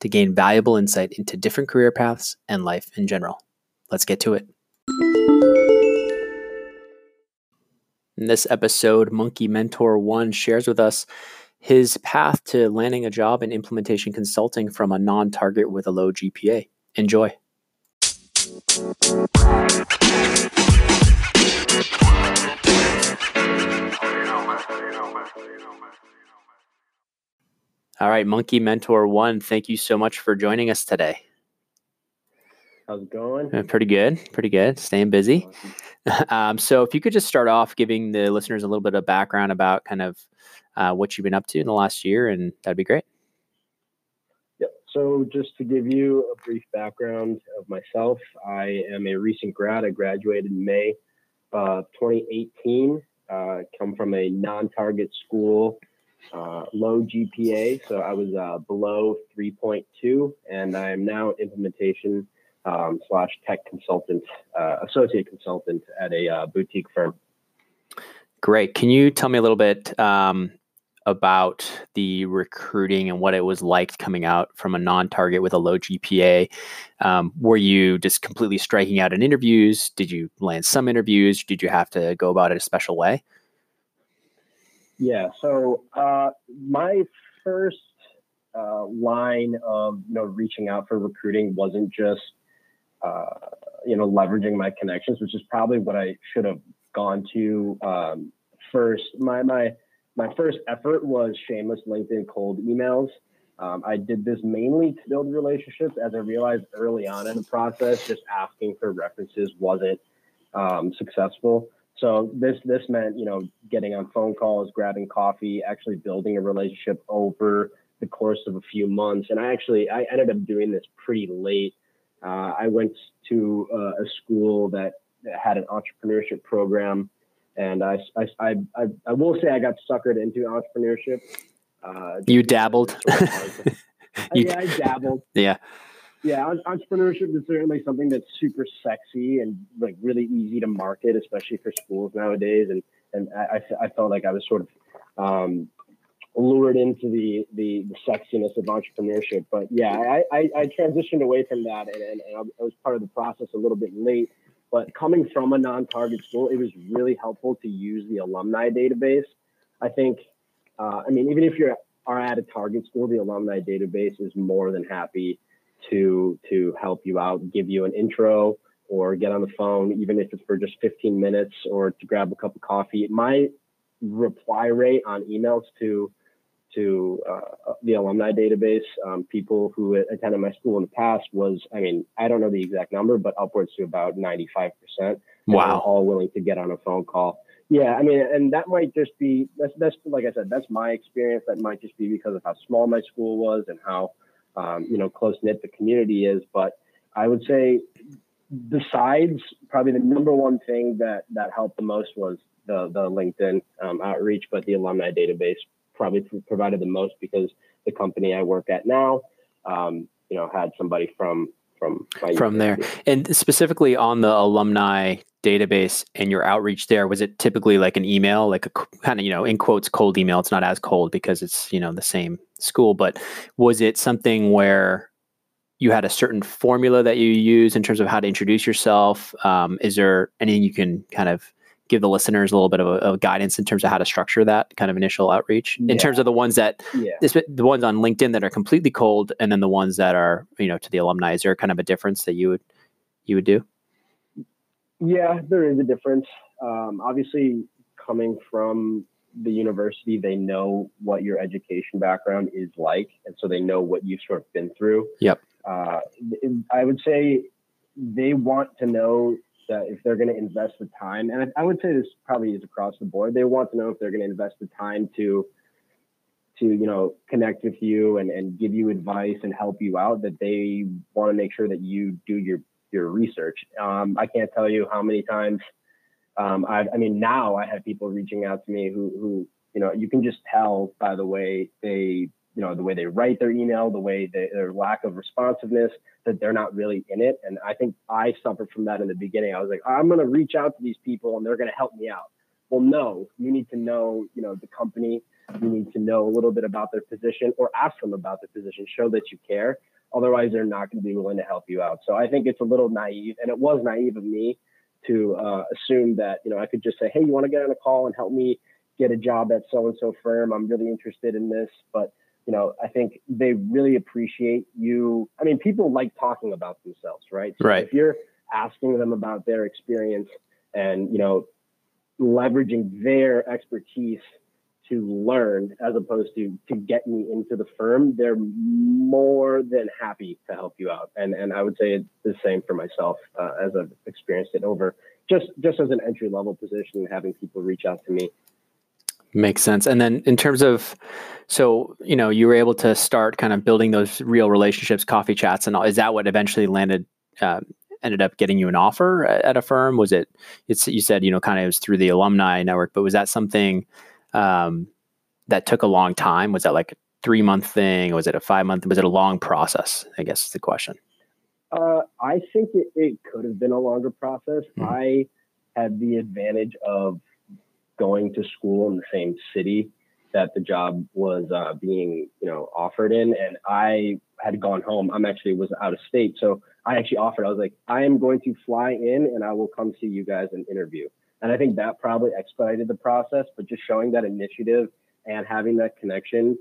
to gain valuable insight into different career paths and life in general. Let's get to it. In this episode, Monkey Mentor One shares with us his path to landing a job in implementation consulting from a non target with a low GPA. Enjoy. All right, Monkey Mentor One, thank you so much for joining us today. How's it going? Uh, pretty good. Pretty good. Staying busy. Um, so, if you could just start off giving the listeners a little bit of background about kind of uh, what you've been up to in the last year, and that'd be great. Yep. So, just to give you a brief background of myself, I am a recent grad. I graduated in May uh, 2018. Uh, come from a non-target school, uh, low GPA, so I was uh, below 3.2, and I am now implementation um, slash tech consultant, uh, associate consultant at a uh, boutique firm. Great. Can you tell me a little bit um, about the recruiting and what it was like coming out from a non-target with a low GPA? Um, were you just completely striking out in interviews? Did you land some interviews? Did you have to go about it a special way? Yeah. So uh, my first uh, line of you know reaching out for recruiting wasn't just uh, you know, leveraging my connections, which is probably what I should have gone to um, first. My my my first effort was shameless LinkedIn cold emails. Um, I did this mainly to build relationships, as I realized early on in the process, just asking for references wasn't um, successful. So this this meant you know getting on phone calls, grabbing coffee, actually building a relationship over the course of a few months. And I actually I ended up doing this pretty late uh, I went to uh, a school that had an entrepreneurship program, and I, I, I, I, will say I got suckered into entrepreneurship. Uh, you dabbled. you, yeah, I dabbled. Yeah. Yeah, entrepreneurship is certainly something that's super sexy and like really easy to market, especially for schools nowadays. And and I, I felt like I was sort of um, lured into the, the, the sexiness of entrepreneurship. But yeah, I, I, I transitioned away from that and, and, and, I was part of the process a little bit late. But coming from a non-target school, it was really helpful to use the alumni database. I think, uh, I mean, even if you are at a target school, the alumni database is more than happy to to help you out, give you an intro, or get on the phone, even if it's for just 15 minutes, or to grab a cup of coffee. My reply rate on emails to to uh, the alumni database, um, people who attended my school in the past was, I mean, I don't know the exact number, but upwards to about 95%. Wow. All willing to get on a phone call. Yeah, I mean, and that might just be, that's, that's, like I said, that's my experience. That might just be because of how small my school was and how, um, you know, close knit the community is. But I would say, besides probably the number one thing that, that helped the most was the, the LinkedIn um, outreach, but the alumni database probably provided the most because the company I work at now, um, you know, had somebody from from from there, and specifically on the alumni database and your outreach there was it typically like an email like a kind of you know in quotes cold email it's not as cold because it's you know the same school but was it something where you had a certain formula that you use in terms of how to introduce yourself um, is there anything you can kind of give the listeners a little bit of, a, of guidance in terms of how to structure that kind of initial outreach yeah. in terms of the ones that yeah. the ones on linkedin that are completely cold and then the ones that are you know to the alumni is there kind of a difference that you would you would do yeah there is a difference um, obviously coming from the university, they know what your education background is like, and so they know what you've sort of been through. Yep. Uh, I would say they want to know that if they're going to invest the time, and I would say this probably is across the board, they want to know if they're going to invest the time to to you know connect with you and, and give you advice and help you out that they want to make sure that you do your your research um, i can't tell you how many times um, I, I mean now i have people reaching out to me who who you know you can just tell by the way they you know the way they write their email the way they, their lack of responsiveness that they're not really in it. And i think i suffered from that in the beginning. I was like i'm going to reach out to these people and they're going to help me out. Well no you need to know you know the company. You need to know a little bit about their position or ask them about their position, show that you care. Otherwise, they're not going to be willing to help you out. So I think it's a little naive, and it was naive of me to uh, assume that you know I could just say, "Hey, you want to get on a call and help me get a job at so and so firm? I'm really interested in this." But you know, I think they really appreciate you. I mean, people like talking about themselves, right? So right. If you're asking them about their experience and you know leveraging their expertise to learn as opposed to to get me into the firm, they're more than happy to help you out. And and I would say it's the same for myself uh, as I've experienced it over just just as an entry level position, having people reach out to me. Makes sense. And then in terms of, so you know, you were able to start kind of building those real relationships, coffee chats, and all. Is that what eventually landed? Uh, ended up getting you an offer at a firm was it it's you said you know kind of it was through the alumni network but was that something um, that took a long time? Was that like a three month thing? Was it a five month? Was it a long process? I guess is the question. Uh, I think it, it, could have been a longer process. Mm-hmm. I had the advantage of going to school in the same city that the job was uh, being, you know, offered in, and I had gone home. I'm actually was out of state, so I actually offered. I was like, I am going to fly in, and I will come see you guys and interview. And I think that probably expedited the process, but just showing that initiative and having that connection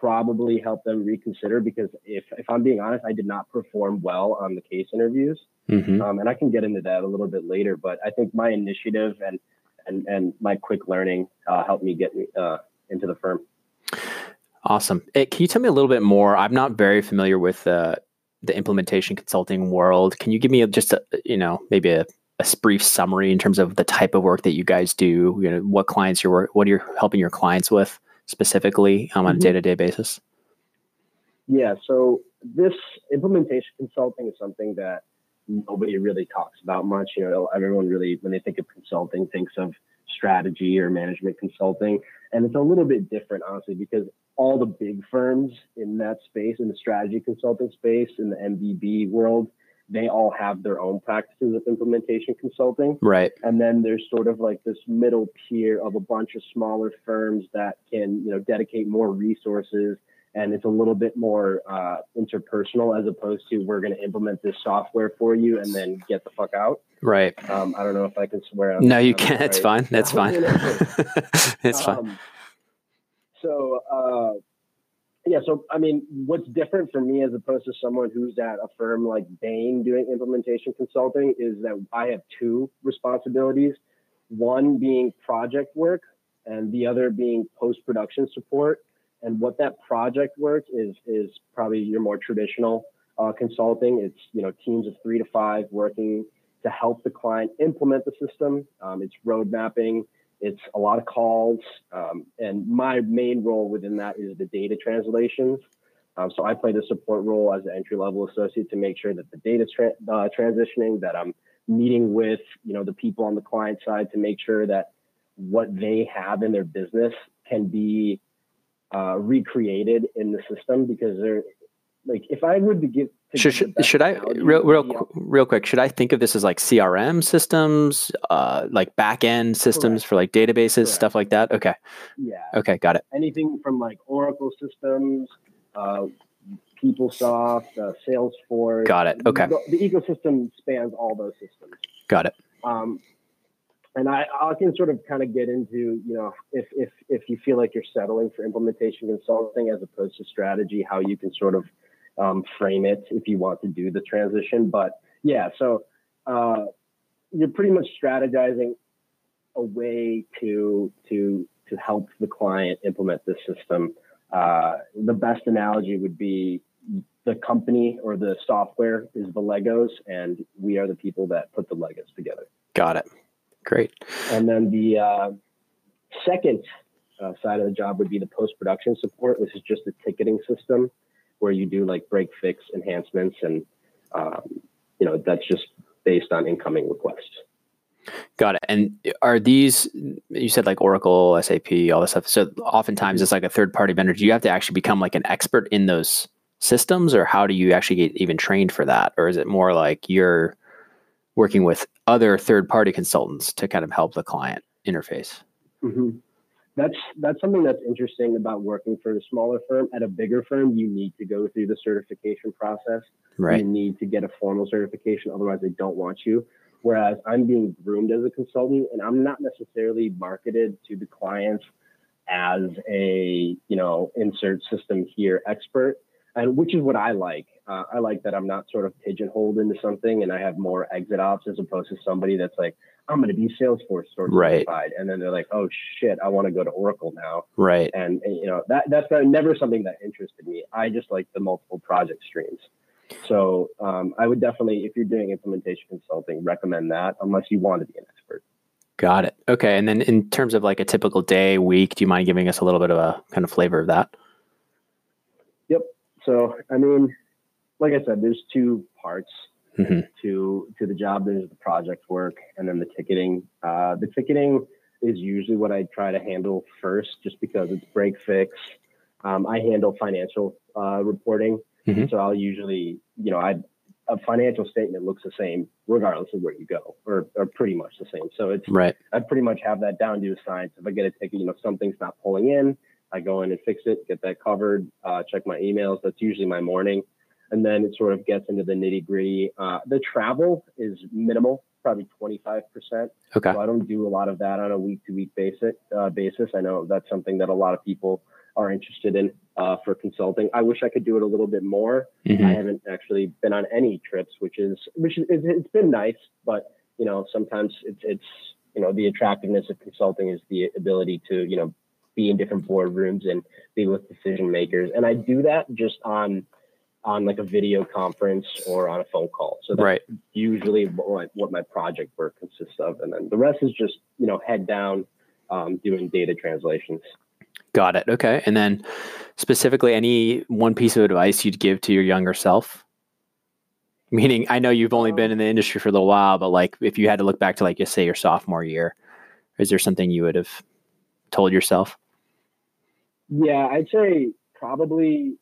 probably helped them reconsider because if, if I'm being honest, I did not perform well on the case interviews. Mm-hmm. Um, and I can get into that a little bit later, but I think my initiative and, and, and my quick learning uh, helped me get me uh, into the firm. Awesome. Hey, can you tell me a little bit more? I'm not very familiar with uh, the implementation consulting world. Can you give me just a, you know, maybe a a brief summary in terms of the type of work that you guys do, you know, what clients you're what are you're helping your clients with specifically um, on mm-hmm. a day-to-day basis? Yeah, so this implementation consulting is something that nobody really talks about much. You know, everyone really, when they think of consulting, thinks of strategy or management consulting. And it's a little bit different, honestly, because all the big firms in that space, in the strategy consulting space, in the MBB world, they all have their own practices of implementation consulting. Right. And then there's sort of like this middle tier of a bunch of smaller firms that can, you know, dedicate more resources and it's a little bit more uh, interpersonal as opposed to we're going to implement this software for you and then get the fuck out. Right. Um, I don't know if I can swear. no, you can. It's right. fine. That's fine. it's um, fine. So, uh, yeah, so I mean, what's different for me as opposed to someone who's at a firm like Bain doing implementation consulting is that I have two responsibilities. One being project work, and the other being post production support. And what that project work is is probably your more traditional uh, consulting. It's you know teams of three to five working to help the client implement the system. Um, it's road mapping it's a lot of calls, um, and my main role within that is the data translations. Um, so I play the support role as an entry level associate to make sure that the data tra- uh, transitioning, that I'm meeting with you know the people on the client side to make sure that what they have in their business can be uh, recreated in the system because they're like if I would give should, should, should I real real real quick? Should I think of this as like CRM systems, uh, like back end systems Correct. for like databases, Correct. stuff like that? Okay. Yeah. Okay, got it. Anything from like Oracle systems, uh, PeopleSoft, uh, Salesforce. Got it. Okay. The, the, ecosystem spans all those systems. Got it. Um, and I, I can sort of kind of get into, you know, if if if you feel like you're settling for implementation consulting as opposed to strategy, how you can sort of um, frame it if you want to do the transition. But yeah, so uh, you're pretty much strategizing a way to to to help the client implement this system. Uh, the best analogy would be the company or the software is the Legos, and we are the people that put the Legos together. Got it. Great. And then the uh, second uh, side of the job would be the post production support, which is just a ticketing system where you do like break fix enhancements, and um, you know that's just based on incoming requests. Got it. And are these you said like Oracle, SAP, all this stuff? So oftentimes it's like a third party vendor. Do you have to actually become like an expert in those systems, or how do you actually get even trained for that, or is it more like you're working with other third party consultants to kind of help the client interface? Mm-hmm. That's that's something that's interesting about working for a smaller firm. At a bigger firm, you need to go through the certification process. Right. You need to get a formal certification, otherwise they don't want you. Whereas I'm being groomed as a consultant, and I'm not necessarily marketed to the clients as a you know insert system here expert and which is what I like. Uh, I like that I'm not sort of pigeonholed into something, and I have more exit ops as opposed to somebody that's like, I'm going to be Salesforce certified, right. and then they're like, oh shit, I want to go to Oracle now, right? And, and you know that that's never something that interested me. I just like the multiple project streams. So um, I would definitely, if you're doing implementation consulting, recommend that unless you want to be an expert. Got it. Okay. And then in terms of like a typical day, week, do you mind giving us a little bit of a kind of flavor of that? So, I mean, like I said, there's two parts mm-hmm. to to the job. There's the project work, and then the ticketing. Uh, the ticketing is usually what I try to handle first, just because it's break fix. Um, I handle financial uh, reporting, mm-hmm. so I'll usually, you know, I a financial statement looks the same regardless of where you go, or, or pretty much the same. So it's right. I pretty much have that down to a science. If I get a ticket, you know, something's not pulling in, I go in and fix it, get that covered, uh, check my emails. That's usually my morning. And then it sort of gets into the nitty gritty. Uh, the travel is minimal, probably 25%. Okay. So I don't do a lot of that on a week to week basis. Uh, basis. I know that's something that a lot of people are interested in uh, for consulting. I wish I could do it a little bit more. Mm-hmm. I haven't actually been on any trips, which is, which is, it's been nice, but you know, sometimes it's, it's, you know, the attractiveness of consulting is the ability to, you know, be in different boardrooms and be with decision makers. And I do that just on on like a video conference or on a phone call. So that's right. usually what, what my project work consists of. And then the rest is just, you know, head down um, doing data translations. Got it. Okay. And then specifically, any one piece of advice you'd give to your younger self? Meaning, I know you've only been in the industry for a little while, but like if you had to look back to like, just say your sophomore year, is there something you would have told yourself? Yeah, I'd say probably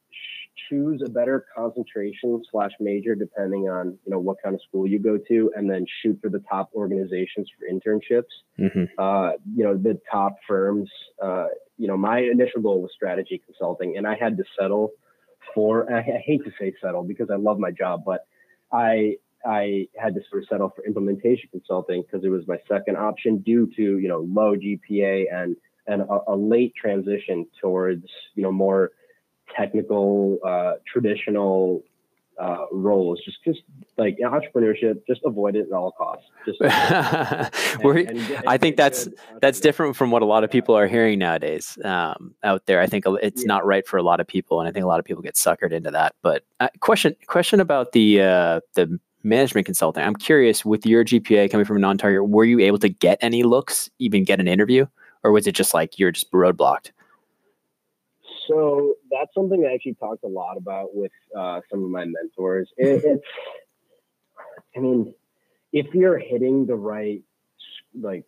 choose a better concentration slash major depending on you know what kind of school you go to, and then shoot for the top organizations for internships. Mm-hmm. Uh, you know the top firms. Uh, you know my initial goal was strategy consulting, and I had to settle for. I, I hate to say settle because I love my job, but I I had to sort of settle for implementation consulting because it was my second option due to you know low GPA and and a, a late transition towards you know more technical uh, traditional uh, roles just just like entrepreneurship just avoid it at all costs. Just and, and, and i think that's that's different from what a lot of people are hearing nowadays um, out there. I think it's yeah. not right for a lot of people and i think a lot of people get suckered into that. But uh, question question about the uh, the management consulting. I'm curious with your gpa coming from a non-target were you able to get any looks even get an interview or was it just like you're just roadblocked? So that's something I actually talked a lot about with uh, some of my mentors. It, it's, I mean, if you're hitting the right like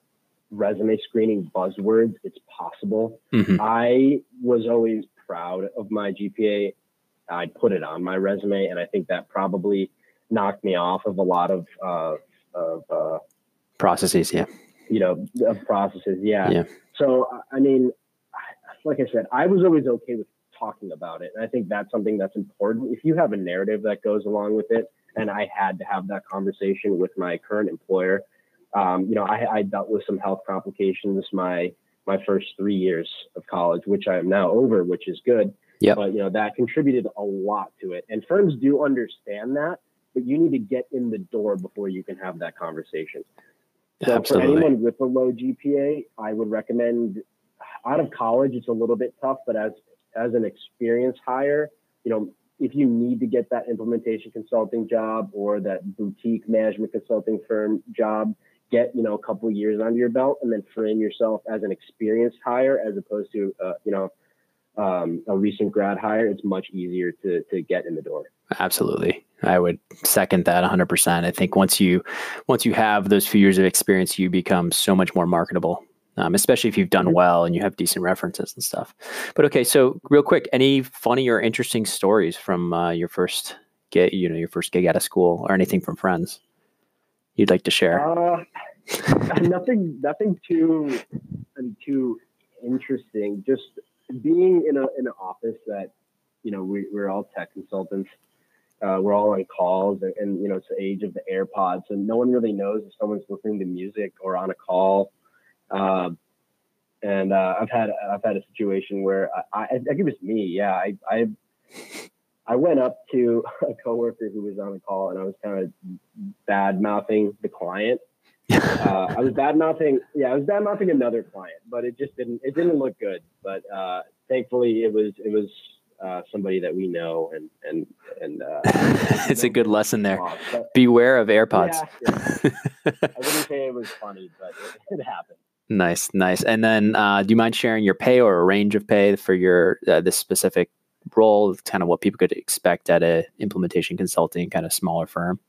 resume screening buzzwords, it's possible. Mm-hmm. I was always proud of my GPA. I put it on my resume, and I think that probably knocked me off of a lot of uh, of uh, processes. Yeah, you know, of processes. Yeah. yeah. So, I mean, like I said, I was always okay with talking about it. And I think that's something that's important. If you have a narrative that goes along with it, and I had to have that conversation with my current employer, um, you know, I, I dealt with some health complications my my first three years of college, which I am now over, which is good. Yeah. But you know, that contributed a lot to it. And firms do understand that, but you need to get in the door before you can have that conversation. So Absolutely. for anyone with a low GPA, I would recommend out of college, it's a little bit tough, but as as an experienced hire, you know, if you need to get that implementation consulting job or that boutique management consulting firm job, get you know a couple years under your belt and then frame yourself as an experienced hire as opposed to uh, you know um, a recent grad hire. It's much easier to to get in the door. Absolutely. I would second that 100%. I think once you once you have those few years of experience, you become so much more marketable. Um, especially if you've done well and you have decent references and stuff. But okay, so real quick, any funny or interesting stories from uh, your first get you know your first gig out of school or anything from friends you'd like to share? Uh, nothing, nothing too, too interesting. Just being in a in an office that, you know, we, we're all tech consultants. Uh, we're all on calls, and, and, you know, it's the age of the AirPods, and no one really knows if someone's listening to music or on a call. Uh, and uh, I've had I've had a situation where I, I, I think it was me. Yeah, I, I I went up to a coworker who was on a call, and I was kind of bad mouthing the client. Uh, I was bad mouthing, yeah, I was bad mouthing another client, but it just didn't it didn't look good. But uh, thankfully, it was it was uh, somebody that we know, and and and uh, it's a good lesson there. But, Beware of AirPods. yeah, yeah. I wouldn't say it was funny, but it, it happened. Nice, nice. And then, uh, do you mind sharing your pay or a range of pay for your uh, this specific role? Kind of what people could expect at a implementation consulting kind of smaller firm.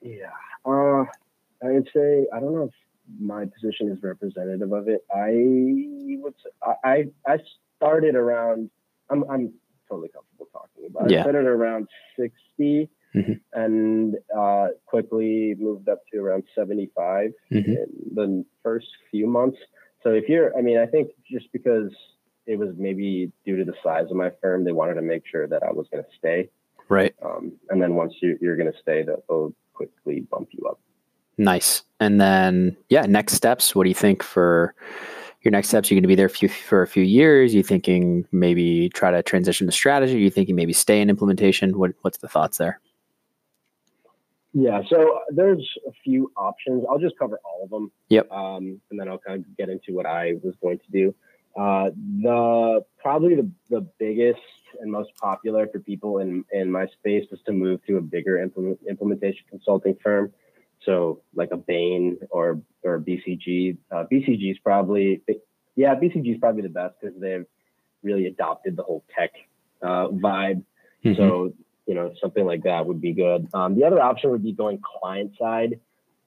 Yeah, uh, I would say I don't know if my position is representative of it. I would say, I I started around. I'm I'm totally comfortable talking about. It. Yeah. I started around 60 Mhm. and uh, quickly moved up to around 75 Mhm. in the first few months. So if you're, I mean, I think just because it was maybe due to the size of my firm, they wanted to make sure that I was going to stay. Right. Um, and then once you, you're going to stay, they'll quickly bump you up. Nice. And then, yeah, next steps. What do you think for your next steps? You're going to be there for, for a few years. You thinking maybe try to transition to strategy? You thinking maybe stay in implementation? What What's the thoughts there? Yeah, so there's a few options. I'll just cover all of them. Yep. Um, and then I'll kind of get into what I was going to do. Uh, the probably the, the biggest and most popular for people in, in my space is to move to a bigger implement, implementation consulting firm. So like a Bain or or BCG. Uh, BCG is probably yeah, BCG is probably the best because they've really adopted the whole tech uh, vibe. Mhm. So you know something like that would be good. Um, the other option would be going client side.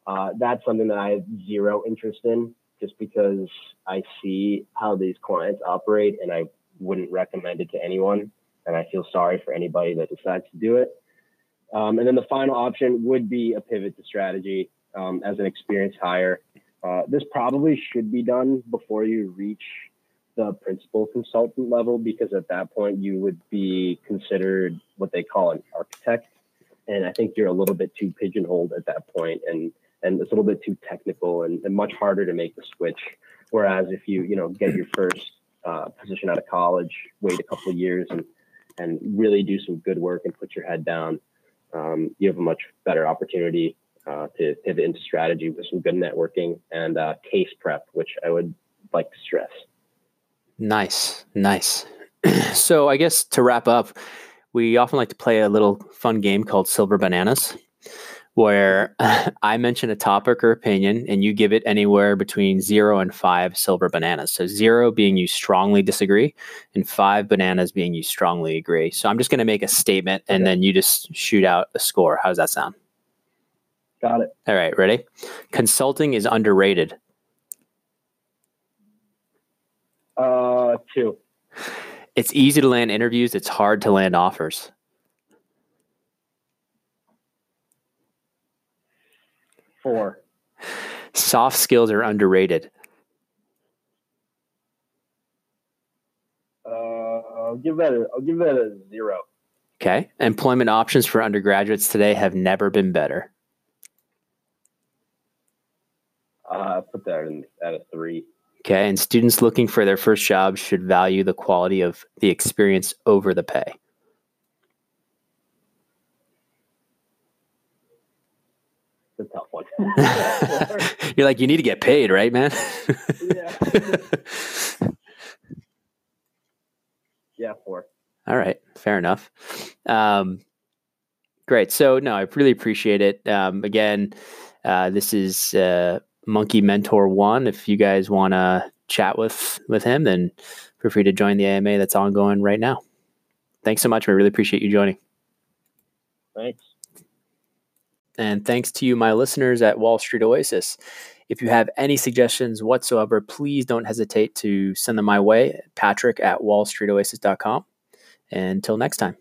Uh, that's something that I have zero interest in, just because I see how these clients operate, and I wouldn't recommend it to anyone. And I feel sorry for anybody that decides to do it. Um, and then the final option would be a pivot to strategy um, as an experienced hire. Uh, this probably should be done before you reach the principal consultant level because at that point you would be considered what they call an architect and i think you're a little bit too pigeonholed at that point and and it's a little bit too technical and, and much harder to make the switch whereas if you you know get your first uh, position out of college wait a couple of years and and really do some good work and put your head down um, you have a much better opportunity uh, to pivot into strategy with some good networking and uh, case prep which i would like to stress Nice, nice. so I guess to wrap up, we often like to play a little fun game called Silver Bananas, where I mention a topic or opinion and you give it anywhere between zero and five silver bananas. So zero being you strongly disagree, and five bananas being you strongly agree. So I'm just going to make a statement and Okay. then you just shoot out a score. How does that sound? got it All right, ready? Consulting is underrated. uh two It's easy to land interviews, it's hard to land offers. Four Soft skills are underrated. uh i'll give that a i'll give that a zero Okay. Employment options for undergraduates today have never been better. uh I'll put that in at a three Okay. And students looking for their first job should value the quality of the experience over the pay. it's a tough one You're like, you need to get paid, right, man? yeah. yeah, four. All right, fair enough. Um, great. So, no, I really appreciate it. Um, again, uh, this is uh, Monkey Mentor One. If you guys want to chat with with him, then feel free to join the AMA that's ongoing right now. Thanks so much. I really appreciate you joining. Thanks. And thanks to you, my listeners at Wall Street Oasis. If you have any suggestions whatsoever, please don't hesitate to send them my way, patrick at wallstreetoasis.com. Until next time.